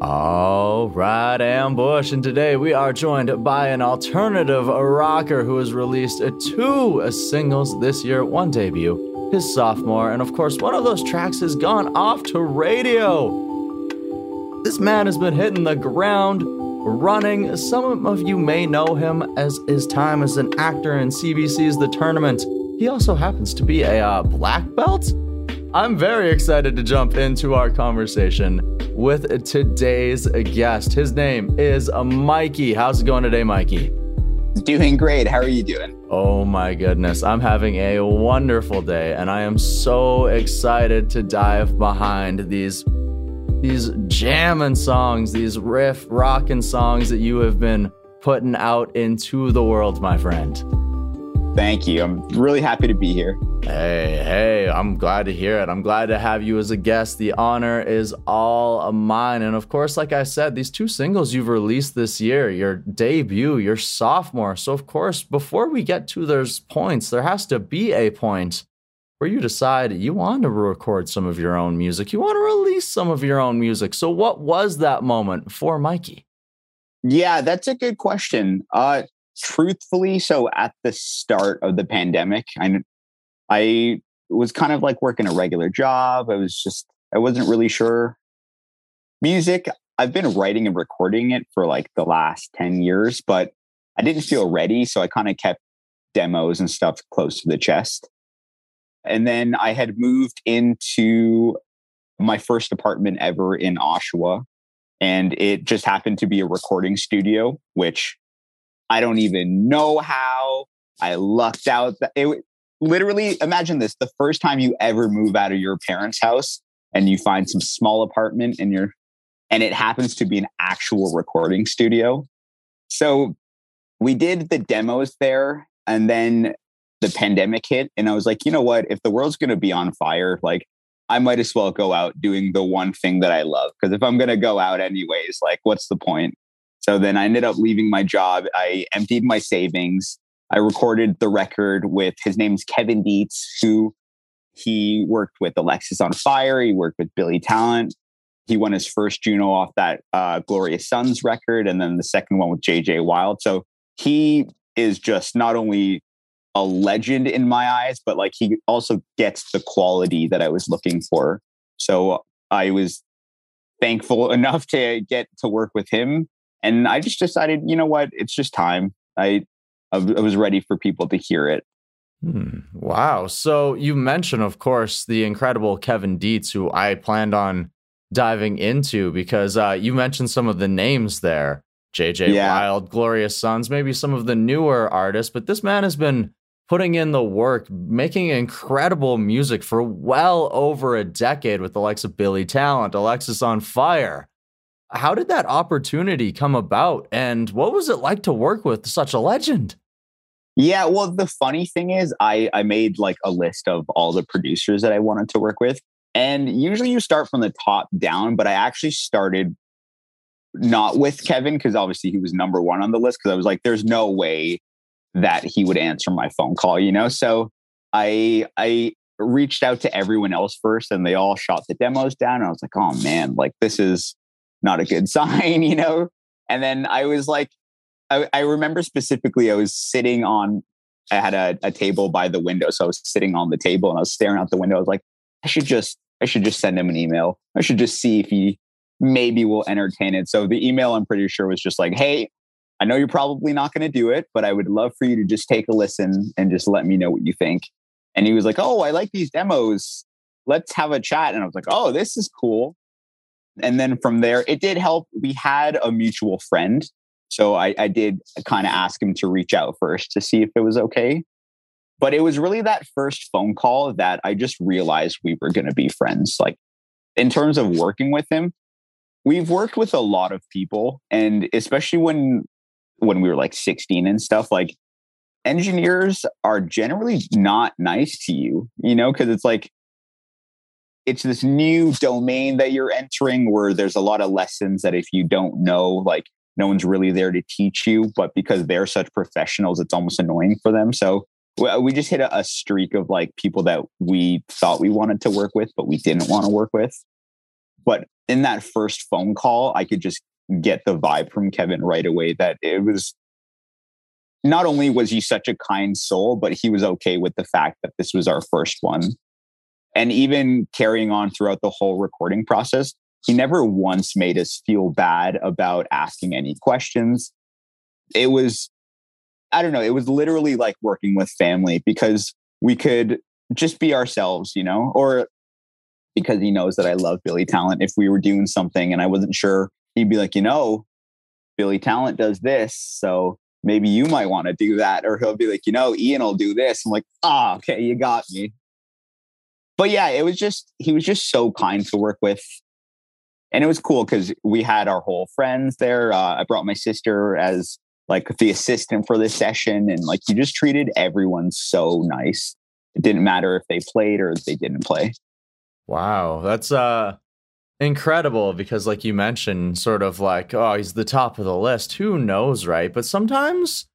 All right, Ambush, and today we are joined by an alternative rocker who has released two singles this year, one debut, his sophomore, and of course, one of those tracks has gone off to radio. This man has been hitting the ground running. Some of you may know him as his time as an actor in CBC's The Tournament. He also happens to be a uh, black belt. I'm very excited to jump into our conversation with today's guest. His name is Mikey. How's it going today, Mikey? Doing great. How are you doing? Oh my goodness. I'm having a wonderful day and I am so excited to dive behind these these jamming songs, these riff rocking songs that you have been putting out into the world, my friend. Thank you. I'm really happy to be here. Hey, hey, I'm glad to hear it. I'm glad to have you as a guest. The honor is all mine. And of course, like I said, these two singles you've released this year, your debut, your sophomore. So, of course, before we get to those points, there has to be a point where you decide you want to record some of your own music, you want to release some of your own music. So, what was that moment for Mikey? Yeah, that's a good question. Uh, truthfully, so at the start of the pandemic, I, I was kind of like working a regular job. I was just, I wasn't really sure. Music, I've been writing and recording it for like the last 10 years, but I didn't feel ready. So I kind of kept demos and stuff close to the chest. And then I had moved into my first apartment ever in Oshawa. And it just happened to be a recording studio, which I don't even know how. I lucked out. It, literally, imagine this the first time you ever move out of your parents' house and you find some small apartment and you're, and it happens to be an actual recording studio. So we did the demos there. And then the pandemic hit and I was like, you know what? If the world's going to be on fire, like I might as well go out doing the one thing that I love. Because if I'm going to go out anyways, like what's the point? So then I ended up leaving my job. I emptied my savings. I recorded the record with his name's Kevin Dietz, who he worked with Alexisonfire. He worked with Billy Talent. He won his first Juno off that uh, Glorious Sons record, and then the second one with JJ Wilde. So he is just not only a legend in my eyes, but like he also gets the quality that I was looking for. So I was thankful enough to get to work with him. And I just decided, you know what, it's just time. I I was ready for people to hear it. Hmm. Wow. So you mentioned, of course, the incredible Kevin Dietz, who I planned on diving into because uh, you mentioned some of the names there. JJ yeah. Wilde, Glorious Sons, maybe some of the newer artists, but this man has been putting in the work, making incredible music for well over a decade with the likes of Billy Talent, Alexisonfire. How did that opportunity come about? And what was it like to work with such a legend? Yeah, well, the funny thing is, I, I made like a list of all the producers that I wanted to work with. And usually you start from the top down, but I actually started not with Kevin because obviously he was number one on the list because I was like, there's no way that he would answer my phone call, you know? So I I reached out to everyone else first and they all shot the demos down. And I was like, oh man, like this is not a good sign, you know? And then I was like, I, I remember specifically I was sitting on I had a, a table by the window. So I was sitting on the table and I was staring out the window. I was like, I should just I should just send him an email. I should just see if he maybe will entertain it. So the email I'm pretty sure was just like, hey, I know you're probably not going to do it, but I would love for you to just take a listen and just let me know what you think. And he was like, Oh, I like these demos. Let's have a chat. And I was like, Oh, this is cool. And then from there, it did help. We had a mutual friend. So I, I did kind of ask him to reach out first to see if it was okay. But it was really that first phone call that I just realized we were going to be friends. Like in terms of working with him, we've worked with a lot of people. And especially when when we were like 16 and stuff, like engineers are generally not nice to you, you know, because it's like, it's this new domain that you're entering where there's a lot of lessons that if you don't know, like no one's really there to teach you. But because they're such professionals, it's almost annoying for them. So we just hit a, streak of like people that we thought we wanted to work with, but we didn't want to work with. But in that first phone call, I could just get the vibe from Kevin right away that it was not only was he such a kind soul, but he was okay with the fact that this was our first one. And even carrying on throughout the whole recording process, he never once made us feel bad about asking any questions. It was, I don't know, it was literally like working with family because we could just be ourselves, you know, or because he knows that I love Billy Talent. If we were doing something and I wasn't sure, he'd be like, you know, Billy Talent does this. So maybe you might want to do that. Or he'll be like, you know, Ian will do this. I'm like, ah, oh, okay, you got me. But yeah, it was just, he was just so kind to work with. And it was cool because we had our whole friends there. Uh, I brought my sister as like the assistant for this session. And like, you just treated everyone so nice. It didn't matter if they played or they didn't play. Wow. That's, uh, incredible because like you mentioned sort of like oh he's the top of the list who knows right but sometimes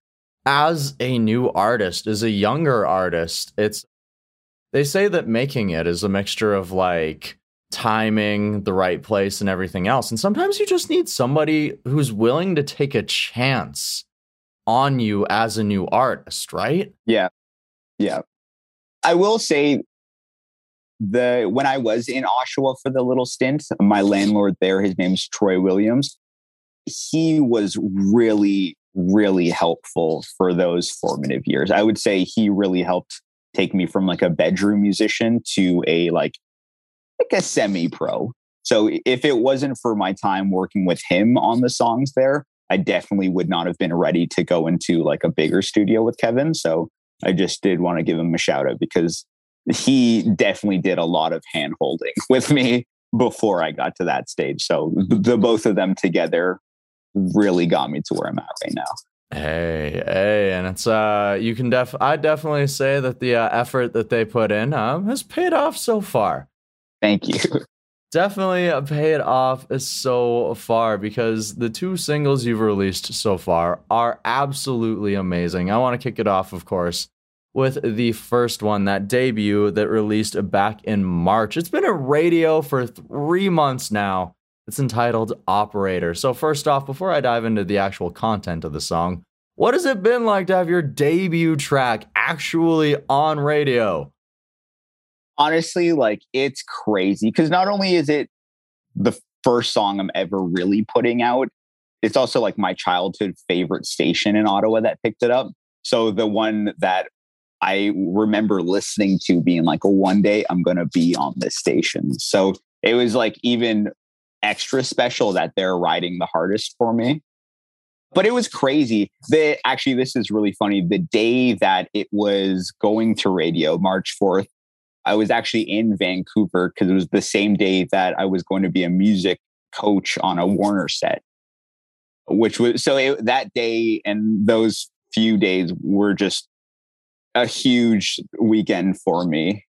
as a new artist as a younger artist it's they say that making it is a mixture of like timing the right place and everything else and sometimes you just need somebody who's willing to take a chance on you as a new artist right yeah yeah i will say the when I was in Oshawa for the little stint, my landlord there, his name's Troy Williams. He was really, really helpful for those formative years. I would say he really helped take me from like a bedroom musician to a like like a semi-pro. So if it wasn't for my time working with him on the songs there, I definitely would not have been ready to go into like a bigger studio with Kevin. So I just did want to give him a shout out because he definitely did a lot of hand holding with me before I got to that stage. So the both of them together really got me to where I'm at right now. Hey, hey, and it's uh, you can def I definitely say that the uh, effort that they put in um has paid off so far. Thank you. Definitely paid off so far because the two singles you've released so far are absolutely amazing. I want to kick it off, of course, with the first one, that debut that released back in March. It's been a radio for three months now. It's entitled Operator. So, first off, before I dive into the actual content of the song, what has it been like to have your debut track actually on radio? Honestly, like it's crazy because not only is it the first song I'm ever really putting out, it's also like my childhood favorite station in Ottawa that picked it up. So the one that I remember listening to being like, oh, one day I'm going to be on this station. So it was like even extra special that they're riding the hardest for me. But it was crazy. The, actually, this is really funny. The day that it was going to radio, March 4th, I was actually in Vancouver because it was the same day that I was going to be a music coach on a Warner set, which was so it, that day and those few days were just a huge weekend for me.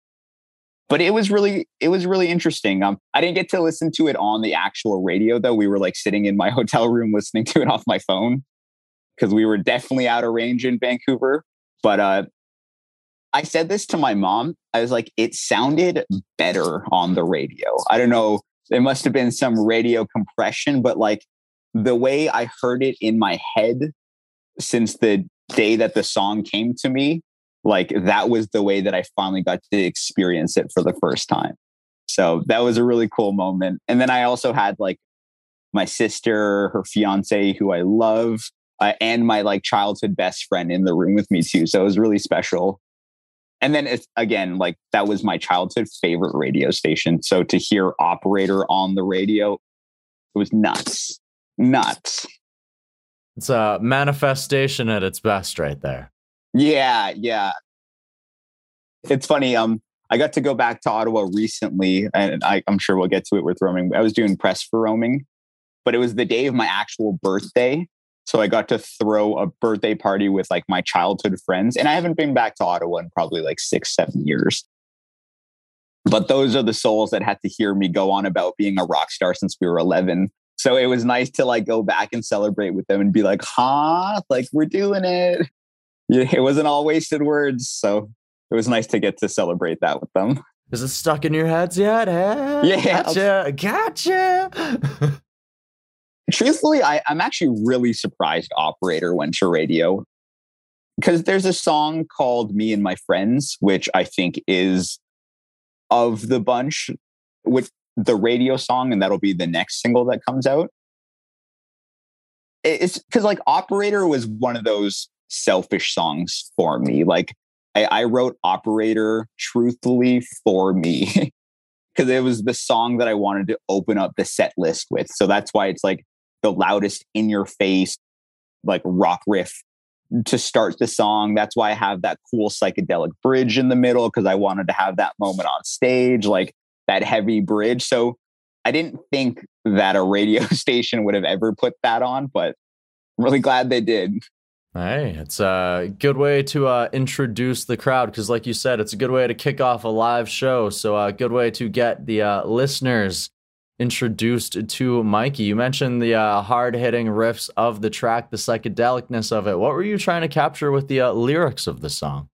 But it was really, it was really interesting. Um, I didn't get to listen to it on the actual radio though. We were like sitting in my hotel room listening to it off my phone because we were definitely out of range in Vancouver. But uh, I said this to my mom. I was like, it sounded better on the radio. I don't know. There must have been some radio compression, but like the way I heard it in my head since the day that the song came to me like that was the way that I finally got to experience it for the first time. So that was a really cool moment. And then I also had like my sister, her fiance, who I love, uh, and my like childhood best friend in the room with me too. So it was really special. And then it's again, like that was my childhood favorite radio station. So to hear operator on the radio, it was nuts, nuts. It's a manifestation at its best right there. Yeah, yeah. It's funny. Um, I got to go back to Ottawa recently, and I, am sure we'll get to it with roaming. I was doing press for roaming, but it was the day of my actual birthday. So I got to throw a birthday party with like my childhood friends. And I haven't been back to Ottawa in probably like six, seven years. But those are the souls that had to hear me go on about being a rock star since we were 11. So it was nice to like go back and celebrate with them and be like, huh? Like we're doing it it wasn't all wasted words. So it was nice to get to celebrate that with them. Is it stuck in your heads yet? Eh? Yeah. Gotcha. Gotcha. Truthfully, I, I'm actually really surprised Operator went to radio because there's a song called Me and My Friends, which I think is of the bunch with the radio song, and that'll be the next single that comes out. It's because like Operator was one of those selfish songs for me. Like I, I wrote Operator truthfully for me because it was the song that I wanted to open up the set list with. So that's why it's like the loudest in your face, like rock riff to start the song. That's why I have that cool psychedelic bridge in the middle because I wanted to have that moment on stage, like that heavy bridge. So I didn't think that a radio station would have ever put that on, but I'm really glad they did. Hey, it's a good way to uh, introduce the crowd because, like you said, it's a good way to kick off a live show. So, a uh, good way to get the uh, listeners introduced to Mikey. You mentioned the uh, hard hitting riffs of the track, the psychedelicness of it. What were you trying to capture with the uh, lyrics of the song?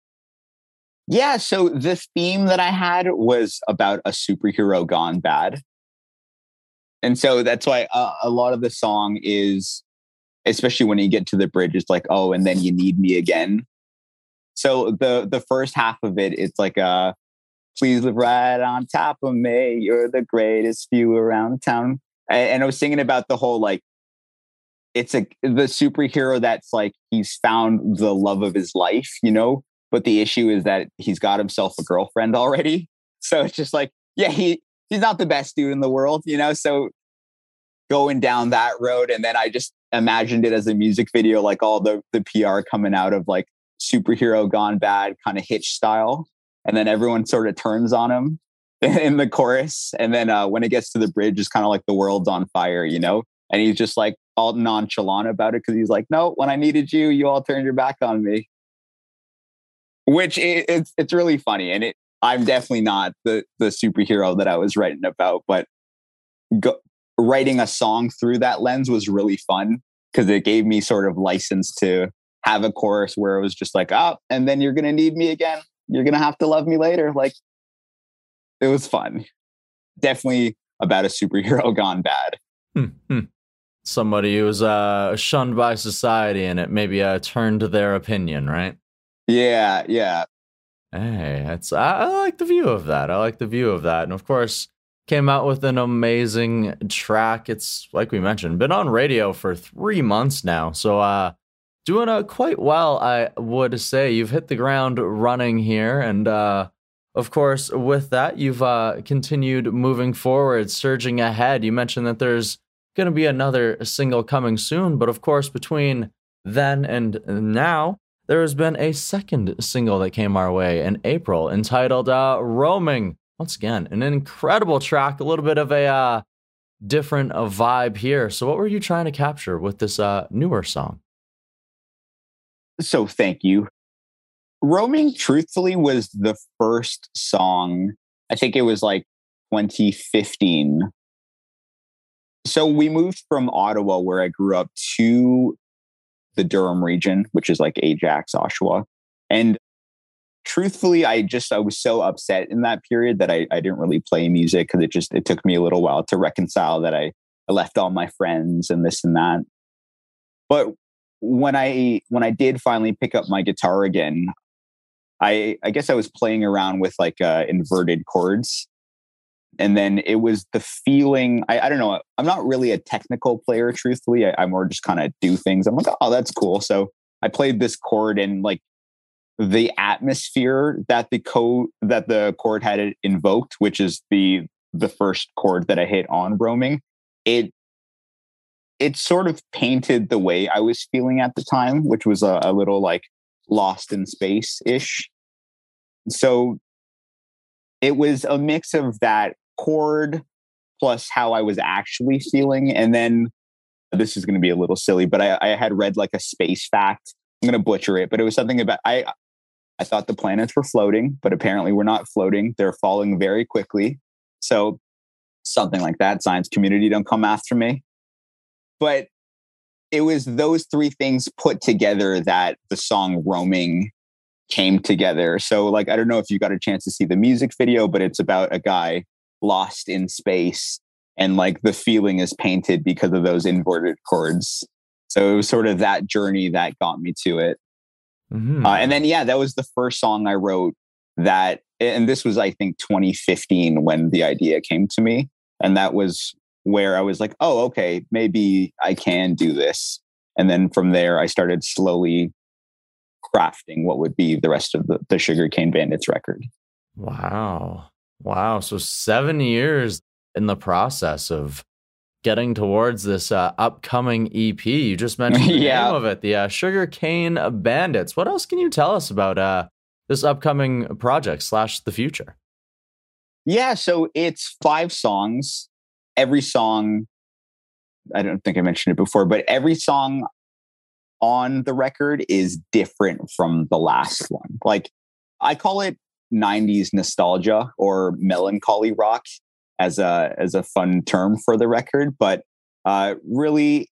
Yeah, so the theme that I had was about a superhero gone bad. And so that's why uh, a lot of the song is especially when you get to the bridge, it's like, oh, and then you need me again. So the the first half of it, it's like uh please live right on top of me. You're the greatest view around town. And, and I was singing about the whole like it's a the superhero that's like he's found the love of his life, you know. But the issue is that he's got himself a girlfriend already. So it's just like, yeah, he he's not the best dude in the world, you know. So going down that road, and then I just imagined it as a music video, like all the the PR coming out of like superhero gone bad kind of hitch style. And then everyone sort of turns on him in the chorus. And then uh, when it gets to the bridge, it's kind of like the world's on fire, you know? And he's just like all nonchalant about it because he's like, no, when I needed you, you all turned your back on me. Which it, it's it's really funny, and it I'm definitely not the the superhero that I was writing about, but go, writing a song through that lens was really fun because it gave me sort of license to have a chorus where it was just like, oh, and then you're going to need me again. You're going to have to love me later. Like, it was fun. Definitely about a superhero gone bad. Hmm, Somebody who's uh, shunned by society and it maybe uh, turned their opinion, right? Yeah, yeah. Hey, it's I, I like the view of that. I like the view of that. And of course, came out with an amazing track. It's like we mentioned, been on radio for three months now. So uh doing uh, quite well, I would say. You've hit the ground running here, and uh of course, with that, you've uh, continued moving forward, surging ahead. You mentioned that there's going to be another single coming soon, but of course, between then and now, there has been a second single that came our way in April entitled uh, Roaming once again, an incredible track, a little bit of a uh, different uh, vibe here. So, what were you trying to capture with this uh, newer song? So, thank you. Roaming, truthfully, was the first song, I think it was like 2015. So, we moved from Ottawa, where I grew up, to the Durham region, which is like Ajax, Oshawa. And truthfully, I just I was so upset in that period that I, I didn't really play music because it just it took me a little while to reconcile that I, I left all my friends and this and that. But when I when I did finally pick up my guitar again, I I guess I was playing around with like uh, inverted chords. And then it was the feeling. I, I don't know. I'm not really a technical player, truthfully. I, I more just kind of do things. I'm like, oh, that's cool. So I played this chord and like the atmosphere that the code that the chord had invoked, which is the the first chord that I hit on roaming, it it sort of painted the way I was feeling at the time, which was a, a little like lost in space ish. So it was a mix of that chord plus how I was actually feeling. And then this is going to be a little silly, but I, I had read like a space fact. I'm going to butcher it, but it was something about I I thought the planets were floating, but apparently we're not floating. They're falling very quickly. So something like that. Science community don't come after me. But it was those three things put together that the song Roaming came together. So like I don't know if you got a chance to see the music video, but it's about a guy lost in space and like the feeling is painted because of those inverted chords. So it was sort of that journey that got me to it. Mm-hmm. Uh, and then yeah, that was the first song I wrote that and this was I think 2015 when the idea came to me and that was where I was like, "Oh, okay, maybe I can do this." And then from there I started slowly crafting what would be the rest of the, the Sugarcane Bandits record. Wow. Wow. So seven years in the process of getting towards this uh, upcoming EP. You just mentioned the yeah. name of it, the uh, Sugarcane Bandits. What else can you tell us about uh, this upcoming project slash the future? Yeah, so it's five songs. Every song, I don't think I mentioned it before, but every song on the record is different from the last one. Like I call it 90s nostalgia or melancholy rock as a as a fun term for the record, but uh, really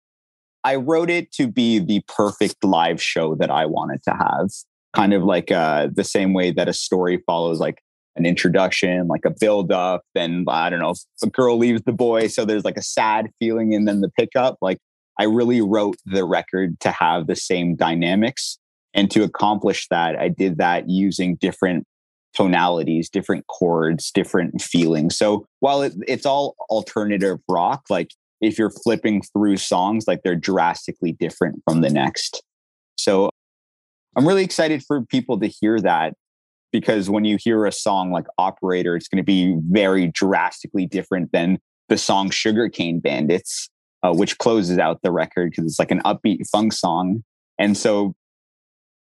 I wrote it to be the perfect live show that I wanted to have. Kind of like uh, the same way that a story follows like an introduction, like a build up, then I don't know, a girl leaves the boy, so there's like a sad feeling and then the pickup. Like I really wrote the record to have the same dynamics. And to accomplish that, I did that using different tonalities, different chords, different feelings. So while it, it's all alternative rock, like if you're flipping through songs, like they're drastically different from the next. So I'm really excited for people to hear that because when you hear a song like Operator, it's going to be very drastically different than the song Sugarcane Bandits uh, which closes out the record because it's like an upbeat funk song. And so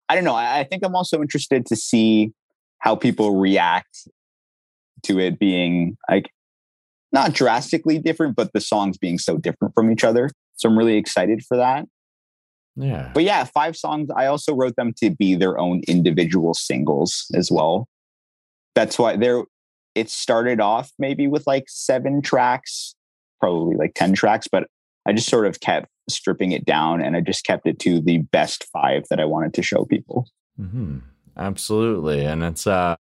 I don't know. I, I think I'm also interested to see how people react to it being like not drastically different, but the songs being so different from each other. So I'm really excited for that. Yeah. But yeah, five songs. I also wrote them to be their own individual singles as well. That's why they're it started off maybe with like seven tracks, probably like 10 tracks, but I just sort of kept stripping it down and I just kept it to the best five that I wanted to show people. Mm-hmm. Absolutely. And it's, uh,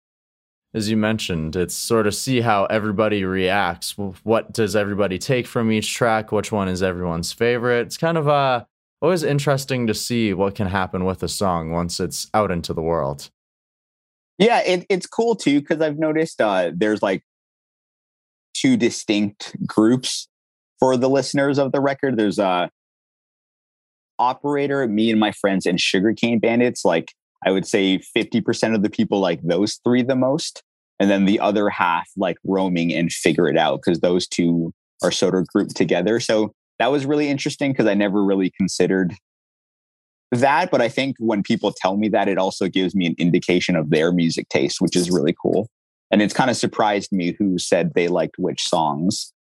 as you mentioned, it's sort of see how everybody reacts. What does everybody take from each track? Which one is everyone's favorite? It's kind of uh, always interesting to see what can happen with a song once it's out into the world. Yeah, it, it's cool too because I've noticed uh, there's like two distinct groups for the listeners of the record, there's a operator, me and my friends, and Sugarcane Bandits. Like I would say 50% of the people like those three the most. And then the other half like roaming and figure it out because those two are sort of grouped together. So that was really interesting because I never really considered that. But I think when people tell me that, it also gives me an indication of their music taste, which is really cool. And it's kind of surprised me who said they liked which songs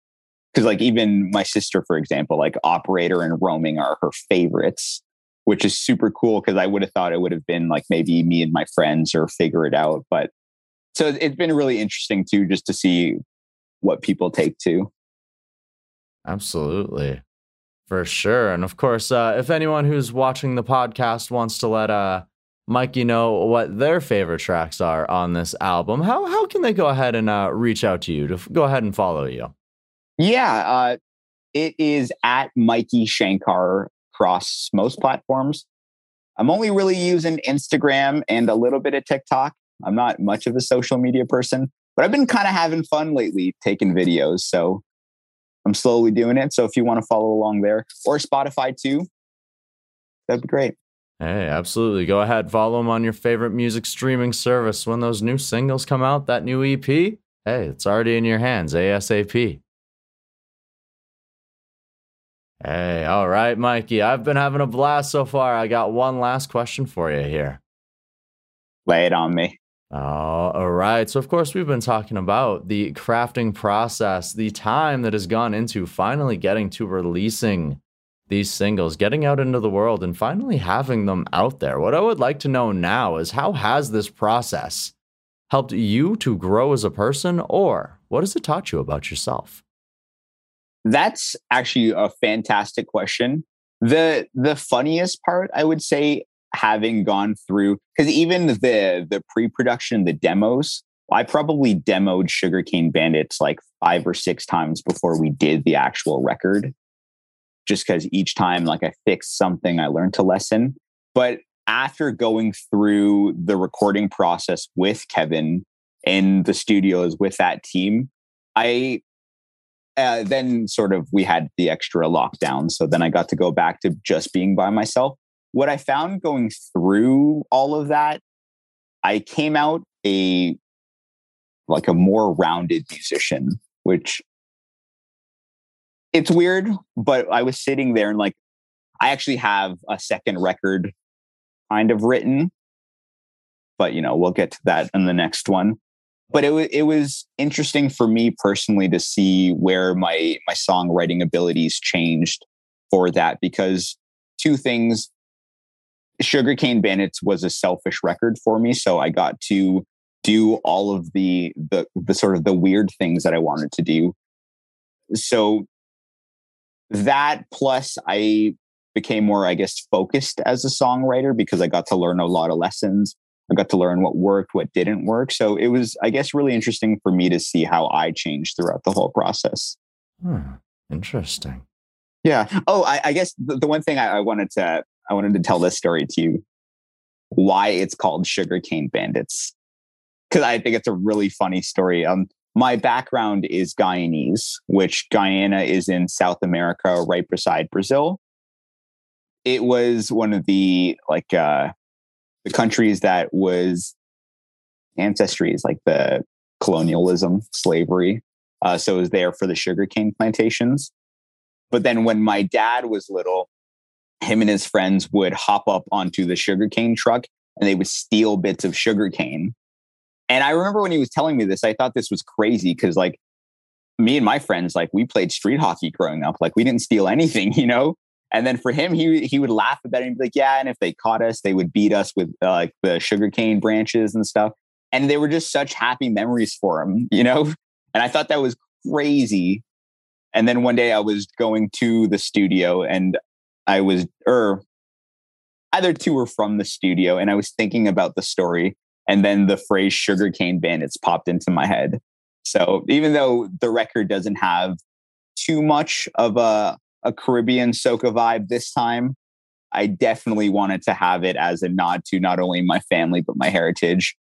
because like even my sister for example like operator and roaming are her favorites which is super cool because i would have thought it would have been like maybe me and my friends or figure it out but so it's been really interesting too just to see what people take to absolutely for sure and of course uh, if anyone who's watching the podcast wants to let uh Mikey know what their favorite tracks are on this album, how how can they go ahead and uh, reach out to you to f- go ahead and follow you? Yeah, uh, it is at Mikey Shankar across most platforms. I'm only really using Instagram and a little bit of TikTok. I'm not much of a social media person, but I've been kind of having fun lately taking videos. So I'm slowly doing it. So if you want to follow along there or Spotify too, that'd be great. Hey, absolutely. Go ahead, follow them on your favorite music streaming service. When those new singles come out, that new EP, hey, it's already in your hands ASAP. Hey, all right, Mikey. I've been having a blast so far. I got one last question for you here. Lay it on me. Oh, all right. So, of course, we've been talking about the crafting process, the time that has gone into finally getting to releasing these singles, getting out into the world, and finally having them out there. What I would like to know now is how has this process helped you to grow as a person, or what has it taught you about yourself? That's actually a fantastic question. The the funniest part I would say having gone through because even the the pre-production, the demos, I probably demoed Sugarcane Bandits like five or six times before we did the actual record. Just because each time, like I fixed something, I learned to lesson. But after going through the recording process with Kevin in the studios with that team, I uh, then sort of we had the extra lockdown. So then I got to go back to just being by myself. What I found going through all of that, I came out a like a more rounded musician, which it's weird, but I was sitting there and like I actually have a second record kind of written, but you know, we'll get to that in the next one. But it was it was interesting for me personally to see where my my songwriting abilities changed for that because two things Sugarcane Bandits was a selfish record for me, so I got to do all of the the the sort of the weird things that I wanted to do. So that plus I became more, I guess, focused as a songwriter because I got to learn a lot of lessons. I got to learn what worked, what didn't work. So it was, I guess, really interesting for me to see how I changed throughout the whole process. Hmm. Interesting. Yeah. Oh, I, I guess the, the, one thing I, I wanted to I wanted to tell this story to you, why it's called Sugarcane Bandits, because I think it's a really funny story. Um, my background is Guyanese, which Guyana is in South America, right beside Brazil it was one of the like uh the countries that was ancestries like the colonialism slavery. Uh, so it was there for the sugarcane plantations. But then when my dad was little him and his friends would hop up onto the sugarcane truck and they would steal bits of sugarcane and i remember when he was telling me this i thought this was crazy because like me and my friends like we played street hockey growing up. Like we didn't steal anything you know and then for him, he he would laugh about it and be like, "Yeah." And if they caught us, they would beat us with uh, like the sugarcane branches and stuff. And they were just such happy memories for him, you know. And I thought that was crazy. And then one day I was going to the studio, and I was, or er, either two were from the studio, and I was thinking about the story, and then the phrase "sugarcane bandits" popped into my head. So even though the record doesn't have too much of a a Caribbean soca vibe this time. I definitely wanted to have it as a nod to not only my family, but my heritage,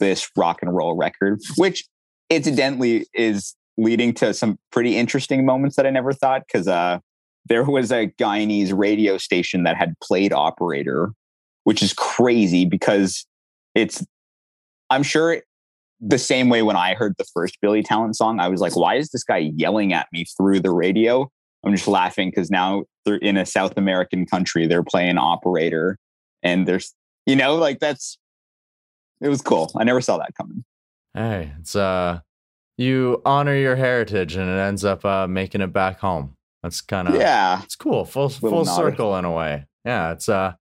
this rock and roll record, which incidentally is leading to some pretty interesting moments that I never thought. Cause uh, there was a Guyanese radio station that had played operator, which is crazy because it's, I'm sure the same way when I heard the first Billy Talent song, I was like, why is this guy yelling at me through the radio? I'm just laughing because now they're in a South American country. They're playing operator, and there's you know like that's it was cool. I never saw that coming. Hey, it's uh, you honor your heritage, and it ends up uh making it back home. That's kind of yeah, it's cool. Full full circle in a way. Yeah, it's uh.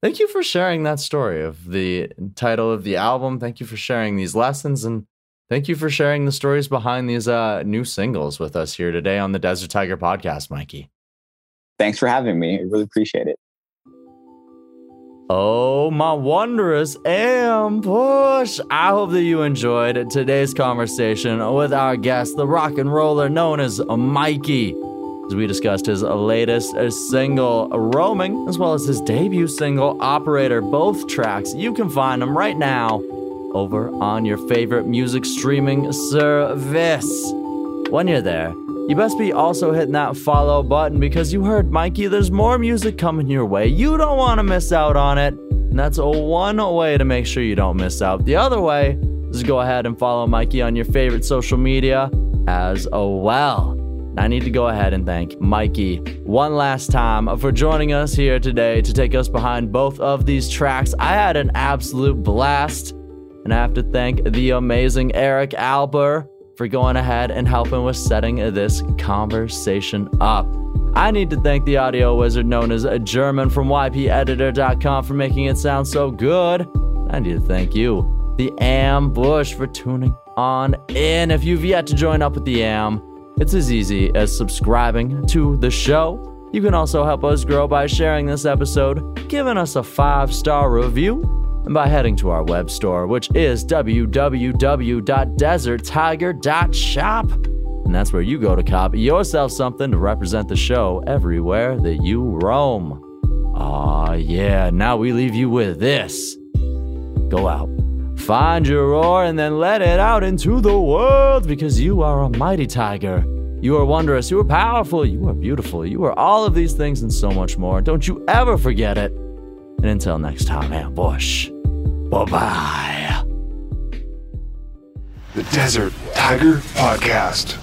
Thank you for sharing that story of the title of the album. Thank you for sharing these lessons and Thank you for sharing the stories behind these uh, new singles with us here today on the Desert Tiger podcast, Mikey. Thanks for having me. I really appreciate it. Oh, my wondrous ambush. I hope that you enjoyed today's conversation with our guest, the rock and roller known as Mikey, as we discussed his latest single, Roaming, as well as his debut single, Operator. Both tracks, you can find them right now over on your favorite music streaming service. When you're there, you best be also hitting that follow button because you heard Mikey, there's more music coming your way. You don't want to miss out on it. And that's one way to make sure you don't miss out. The other way is go ahead and follow Mikey on your favorite social media as well. I need to go ahead and thank Mikey one last time for joining us here today to take us behind both of these tracks. I had an absolute blast. And I have to thank the amazing Eric Alber for going ahead and helping with setting this conversation up. I need to thank the audio wizard known as German from YPEditor.com for making it sound so good. I need to thank you, the Ambush, for tuning on in. If you've yet to join up with the Am, it's as easy as subscribing to the show You can also help us grow by sharing this episode, giving us a five star review, and by heading to our web store, which is www.deserttiger.shop. And that's where you go to cop yourself something to represent the show everywhere that you roam. Aw, yeah, now we leave you with this. Go out, find your roar, and then let it out into the world because you are a mighty tiger. You are wondrous, you are powerful, you are beautiful, you are all of these things and so much more. Don't you ever forget it. And until next time, ambush. Bye bye. The Desert Tiger Podcast.